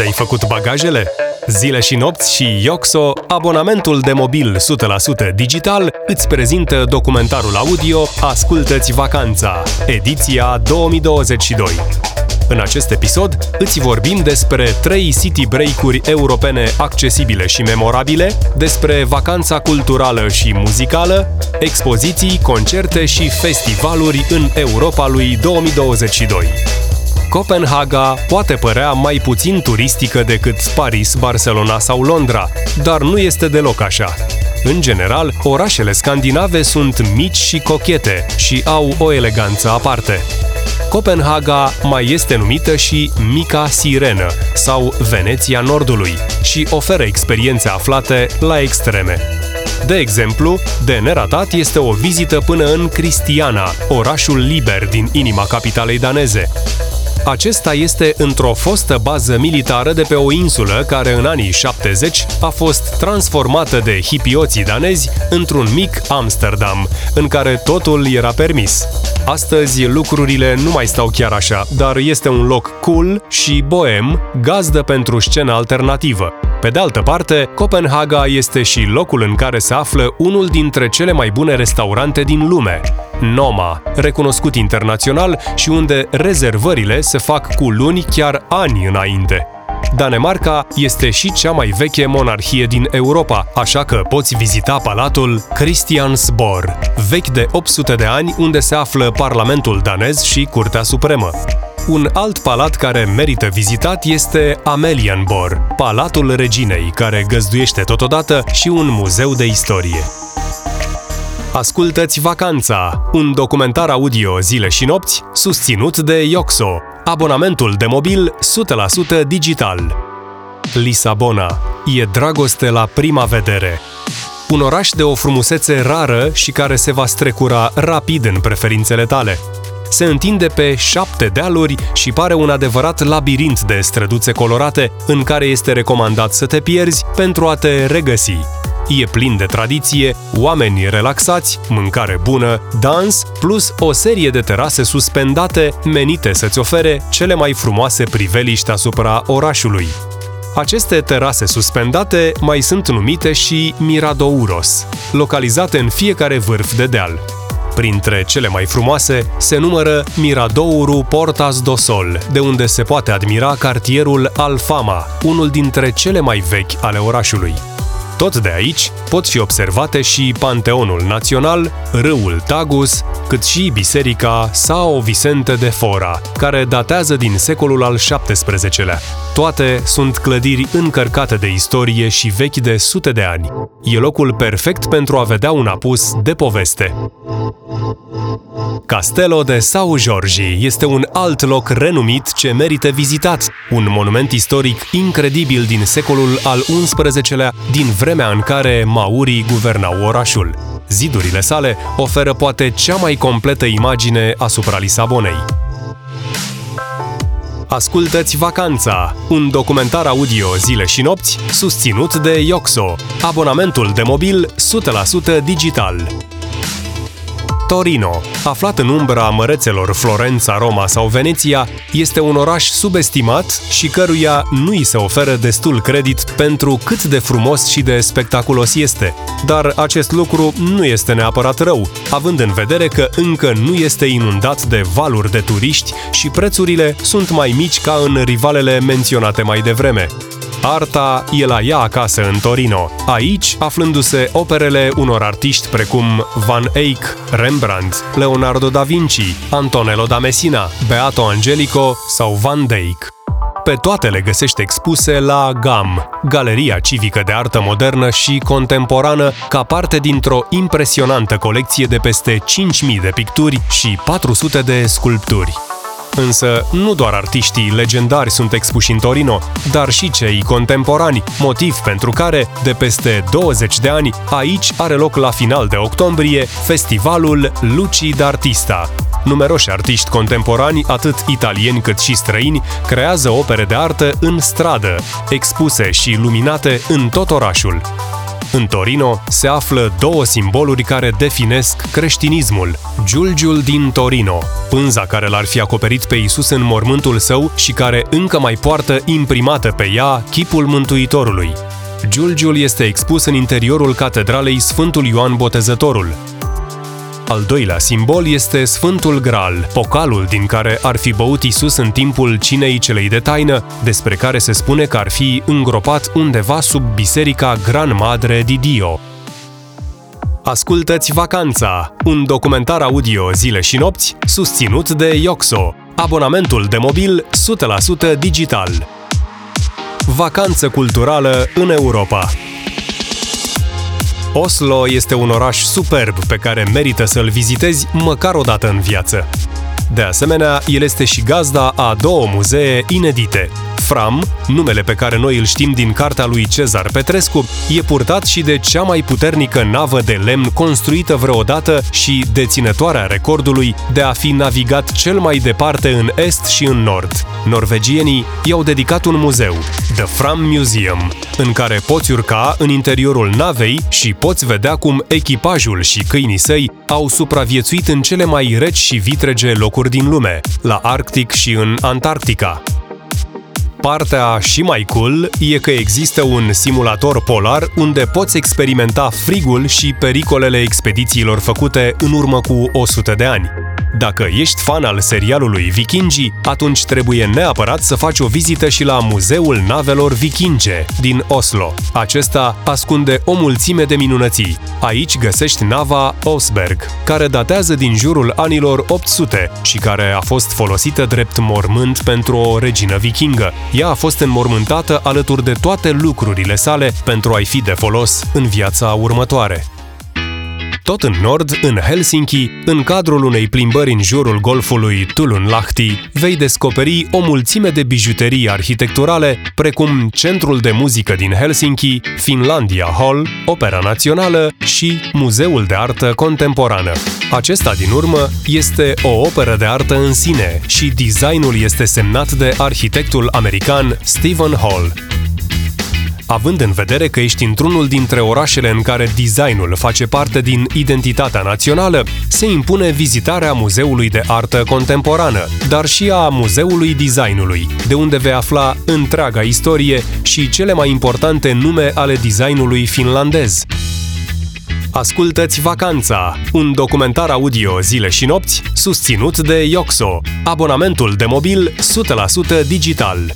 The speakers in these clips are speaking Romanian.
Ți-ai făcut bagajele? Zile și nopți și Ioxo, abonamentul de mobil 100% digital, îți prezintă documentarul audio Ascultă-ți vacanța, ediția 2022. În acest episod îți vorbim despre 3 city break-uri europene accesibile și memorabile, despre vacanța culturală și muzicală, expoziții, concerte și festivaluri în Europa lui 2022. Copenhaga poate părea mai puțin turistică decât Paris, Barcelona sau Londra, dar nu este deloc așa. În general, orașele scandinave sunt mici și cochete și au o eleganță aparte. Copenhaga mai este numită și Mica Sirenă sau Veneția Nordului și oferă experiențe aflate la extreme. De exemplu, de neratat este o vizită până în Cristiana, orașul liber din inima capitalei daneze, acesta este într-o fostă bază militară de pe o insulă care în anii 70 a fost transformată de hipioții danezi într-un mic Amsterdam, în care totul era permis. Astăzi lucrurile nu mai stau chiar așa, dar este un loc cool și boem, gazdă pentru scenă alternativă. Pe de altă parte, Copenhaga este și locul în care se află unul dintre cele mai bune restaurante din lume, Noma, recunoscut internațional și unde rezervările se fac cu luni chiar ani înainte. Danemarca este și cea mai veche monarhie din Europa, așa că poți vizita palatul Christiansborg, vechi de 800 de ani, unde se află Parlamentul danez și Curtea Supremă. Un alt palat care merită vizitat este Amelienborg, Palatul Reginei, care găzduiește totodată și un muzeu de istorie. Ascultă-ți Vacanța, un documentar audio zile și nopți susținut de Ioxo, abonamentul de mobil 100% digital. Lisabona. E dragoste la prima vedere. Un oraș de o frumusețe rară și care se va strecura rapid în preferințele tale. Se întinde pe șapte dealuri și pare un adevărat labirint de străduțe colorate în care este recomandat să te pierzi pentru a te regăsi e plin de tradiție, oameni relaxați, mâncare bună, dans, plus o serie de terase suspendate menite să-ți ofere cele mai frumoase priveliști asupra orașului. Aceste terase suspendate mai sunt numite și Miradouros, localizate în fiecare vârf de deal. Printre cele mai frumoase se numără Miradouru Portas do Sol, de unde se poate admira cartierul Alfama, unul dintre cele mai vechi ale orașului. Tot de aici pot fi observate și Panteonul Național, râul Tagus, cât și biserica Sao Vicente de Fora, care datează din secolul al XVII-lea. Toate sunt clădiri încărcate de istorie și vechi de sute de ani. E locul perfect pentru a vedea un apus de poveste. Castello de São Jorge este un alt loc renumit ce merită vizitat, un monument istoric incredibil din secolul al XI-lea, din vremea în care maurii guvernau orașul. Zidurile sale oferă poate cea mai completă imagine asupra Lisabonei. Ascultă-ți Vacanța, un documentar audio zile și nopți susținut de Ioxo, abonamentul de mobil 100% digital. Torino, aflat în umbra mărețelor Florența, Roma sau Veneția, este un oraș subestimat și căruia nu îi se oferă destul credit pentru cât de frumos și de spectaculos este. Dar acest lucru nu este neapărat rău, având în vedere că încă nu este inundat de valuri de turiști și prețurile sunt mai mici ca în rivalele menționate mai devreme. Arta e la ea acasă în Torino, aici aflându-se operele unor artiști precum Van Eyck, Rembrandt, Leonardo da Vinci, Antonello da Messina, Beato Angelico sau Van Dyck. Pe toate le găsești expuse la GAM, Galeria Civică de Artă Modernă și Contemporană, ca parte dintr-o impresionantă colecție de peste 5.000 de picturi și 400 de sculpturi. Însă, nu doar artiștii legendari sunt expuși în Torino, dar și cei contemporani, motiv pentru care, de peste 20 de ani, aici are loc la final de octombrie festivalul Luci d'Artista. Numeroși artiști contemporani, atât italieni cât și străini, creează opere de artă în stradă, expuse și luminate în tot orașul. În Torino se află două simboluri care definesc creștinismul. Giulgiul din Torino, pânza care l-ar fi acoperit pe Isus în mormântul său și care încă mai poartă imprimată pe ea chipul Mântuitorului. Giulgiul este expus în interiorul catedralei Sfântul Ioan Botezătorul, al doilea simbol este Sfântul Graal, pocalul din care ar fi băut Isus în timpul cinei celei de taină, despre care se spune că ar fi îngropat undeva sub biserica Gran Madre di Dio. Ascultați Vacanța, un documentar audio zile și nopți susținut de Ioxo, abonamentul de mobil 100% digital. Vacanță culturală în Europa. Oslo este un oraș superb pe care merită să-l vizitezi măcar o dată în viață. De asemenea, el este și gazda a două muzee inedite, Fram, numele pe care noi îl știm din cartea lui Cezar Petrescu, e purtat și de cea mai puternică navă de lemn construită vreodată și deținătoarea recordului de a fi navigat cel mai departe în est și în nord. Norvegienii i-au dedicat un muzeu, The Fram Museum, în care poți urca în interiorul navei și poți vedea cum echipajul și câinii săi au supraviețuit în cele mai reci și vitrege locuri din lume, la Arctic și în Antarctica. Partea și mai cool e că există un simulator polar unde poți experimenta frigul și pericolele expedițiilor făcute în urmă cu 100 de ani. Dacă ești fan al serialului Vikingi, atunci trebuie neapărat să faci o vizită și la Muzeul Navelor Vikinge din Oslo. Acesta ascunde o mulțime de minunății. Aici găsești nava Osberg, care datează din jurul anilor 800 și care a fost folosită drept mormânt pentru o regină vikingă. Ea a fost înmormântată alături de toate lucrurile sale pentru a-i fi de folos în viața următoare. Tot în nord, în Helsinki, în cadrul unei plimbări în jurul golfului Tulunlahti, vei descoperi o mulțime de bijuterii arhitecturale, precum Centrul de Muzică din Helsinki, Finlandia Hall, Opera Națională și Muzeul de Artă Contemporană. Acesta, din urmă, este o operă de artă în sine și designul este semnat de arhitectul american Stephen Hall. Având în vedere că ești într-unul dintre orașele în care designul face parte din identitatea națională, se impune vizitarea Muzeului de Artă Contemporană, dar și a Muzeului Designului, de unde vei afla întreaga istorie și cele mai importante nume ale designului finlandez. Ascultați Vacanța, un documentar audio zile și nopți susținut de Ioxo, abonamentul de mobil 100% digital.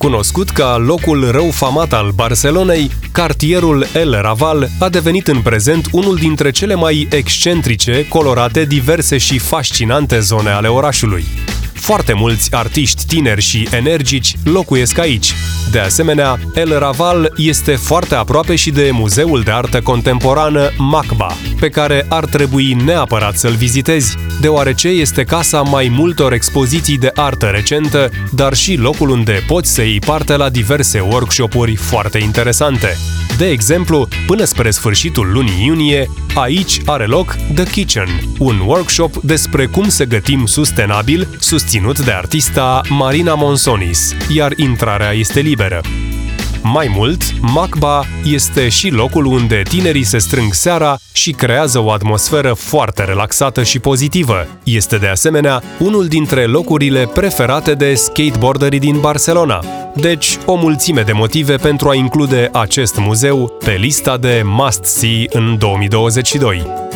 Cunoscut ca locul rău famat al Barcelonei, cartierul El Raval a devenit în prezent unul dintre cele mai excentrice, colorate, diverse și fascinante zone ale orașului. Foarte mulți artiști tineri și energici locuiesc aici. De asemenea, El Raval este foarte aproape și de Muzeul de Artă Contemporană MACBA, pe care ar trebui neapărat să-l vizitezi, deoarece este casa mai multor expoziții de artă recentă, dar și locul unde poți să iei parte la diverse workshopuri foarte interesante. De exemplu, până spre sfârșitul lunii iunie, aici are loc The Kitchen, un workshop despre cum să gătim sustenabil, susținut de artista Marina Monsonis, iar intrarea este liberă. Mai mult, Macba este și locul unde tinerii se strâng seara și creează o atmosferă foarte relaxată și pozitivă. Este de asemenea unul dintre locurile preferate de skateboarderii din Barcelona. Deci, o mulțime de motive pentru a include acest muzeu pe lista de must-see în 2022.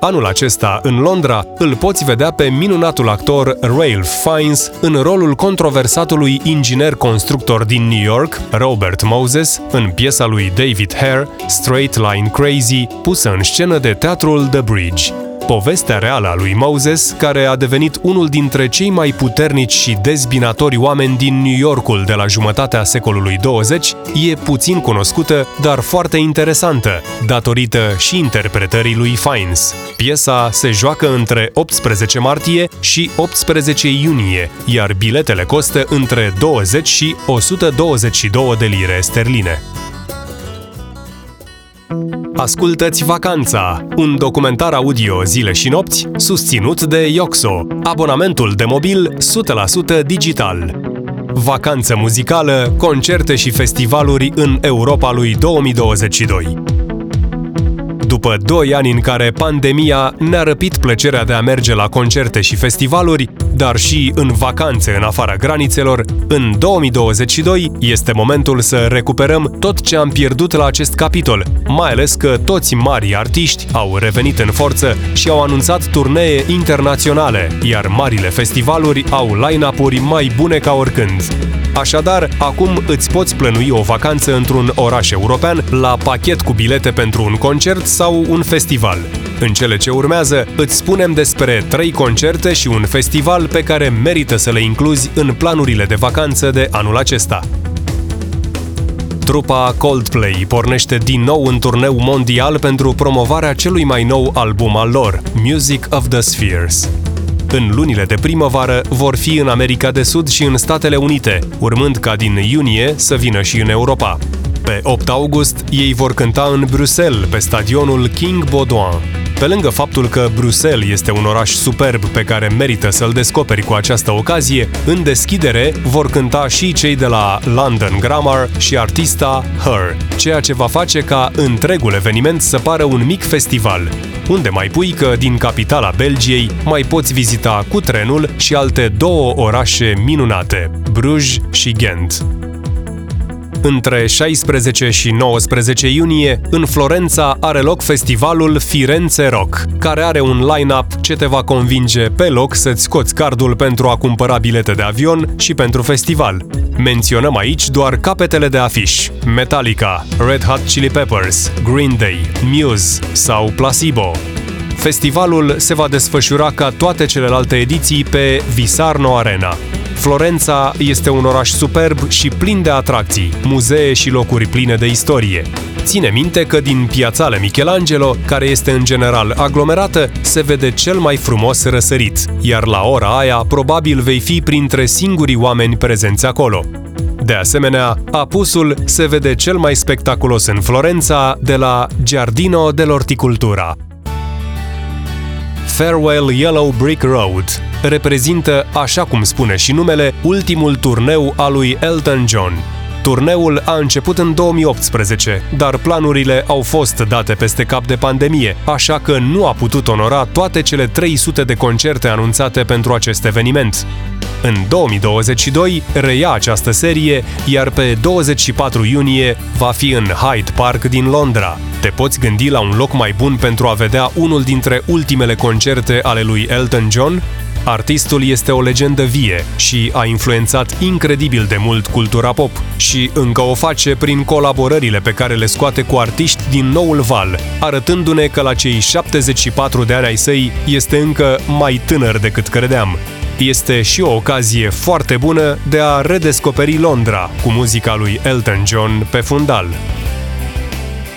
Anul acesta, în Londra, îl poți vedea pe minunatul actor Ralph Fiennes în rolul controversatului inginer constructor din New York, Robert Moses, în piesa lui David Hare, Straight Line Crazy, pusă în scenă de teatrul The Bridge. Povestea reală a lui Moses, care a devenit unul dintre cei mai puternici și dezbinatori oameni din New Yorkul de la jumătatea secolului 20, e puțin cunoscută, dar foarte interesantă, datorită și interpretării lui Fiennes. Piesa se joacă între 18 martie și 18 iunie, iar biletele costă între 20 și 122 de lire sterline. Ascultați Vacanța, un documentar audio zile și nopți susținut de Ioxo, abonamentul de mobil 100% digital. vacanță muzicală, concerte și festivaluri în Europa lui 2022. După 2 ani în care pandemia ne-a răpit plăcerea de a merge la concerte și festivaluri, dar și în vacanțe în afara granițelor, în 2022 este momentul să recuperăm tot ce am pierdut la acest capitol, mai ales că toți mari artiști au revenit în forță și au anunțat turnee internaționale, iar marile festivaluri au line-up-uri mai bune ca oricând. Așadar, acum îți poți plănui o vacanță într-un oraș european la pachet cu bilete pentru un concert sau un festival. În cele ce urmează, îți spunem despre trei concerte și un festival pe care merită să le incluzi în planurile de vacanță de anul acesta. Trupa Coldplay pornește din nou în turneu mondial pentru promovarea celui mai nou album al lor, Music of the Spheres. În lunile de primăvară vor fi în America de Sud și în Statele Unite, urmând ca din iunie să vină și în Europa. Pe 8 august, ei vor cânta în Bruxelles, pe stadionul King Baudouin. Pe lângă faptul că Bruxelles este un oraș superb pe care merită să-l descoperi cu această ocazie, în deschidere vor cânta și cei de la London Grammar și artista Her, ceea ce va face ca întregul eveniment să pară un mic festival, unde mai pui că din capitala Belgiei mai poți vizita cu trenul și alte două orașe minunate, Bruges și Ghent. Între 16 și 19 iunie, în Florența are loc festivalul Firenze Rock, care are un line-up ce te va convinge pe loc să-ți scoți cardul pentru a cumpăra bilete de avion și pentru festival. Menționăm aici doar capetele de afiș, Metallica, Red Hot Chili Peppers, Green Day, Muse sau Placebo. Festivalul se va desfășura ca toate celelalte ediții pe Visarno Arena, Florența este un oraș superb și plin de atracții, muzee și locuri pline de istorie. Ține minte că din piațale Michelangelo, care este în general aglomerată, se vede cel mai frumos răsărit, iar la ora aia probabil vei fi printre singurii oameni prezenți acolo. De asemenea, apusul se vede cel mai spectaculos în Florența de la Giardino dell'Orticultura. Farewell Yellow Brick Road reprezintă, așa cum spune și numele, ultimul turneu al lui Elton John. Turneul a început în 2018, dar planurile au fost date peste cap de pandemie, așa că nu a putut onora toate cele 300 de concerte anunțate pentru acest eveniment. În 2022 reia această serie, iar pe 24 iunie va fi în Hyde Park din Londra. Te poți gândi la un loc mai bun pentru a vedea unul dintre ultimele concerte ale lui Elton John? Artistul este o legendă vie și a influențat incredibil de mult cultura pop și încă o face prin colaborările pe care le scoate cu artiști din noul val, arătându-ne că la cei 74 de ani ai săi este încă mai tânăr decât credeam. Este și o ocazie foarte bună de a redescoperi Londra cu muzica lui Elton John pe fundal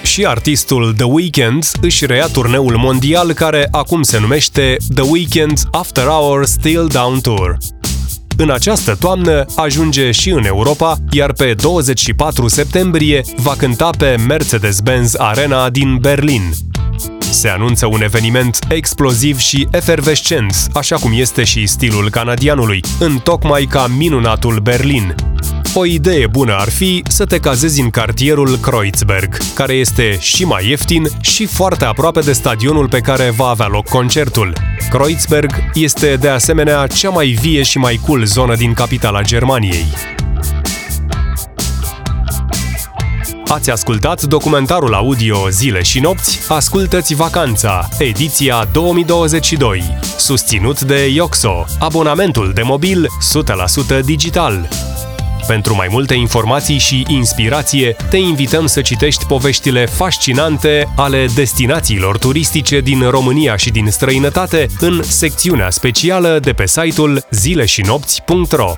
și artistul The Weeknd își reia turneul mondial care acum se numește The Weeknd After Hours Still Down Tour. În această toamnă ajunge și în Europa, iar pe 24 septembrie va cânta pe Mercedes-Benz Arena din Berlin. Se anunță un eveniment exploziv și efervescent, așa cum este și stilul canadianului, în tocmai ca minunatul Berlin, o idee bună ar fi să te cazezi în cartierul Kreuzberg, care este și mai ieftin și foarte aproape de stadionul pe care va avea loc concertul. Kreuzberg este de asemenea cea mai vie și mai cool zonă din capitala Germaniei. Ați ascultat documentarul audio Zile și nopți? Ascultă-ți vacanța, ediția 2022, susținut de Yoxo, abonamentul de mobil 100% digital. Pentru mai multe informații și inspirație, te invităm să citești poveștile fascinante ale destinațiilor turistice din România și din străinătate în secțiunea specială de pe site-ul zileșinopți.ro.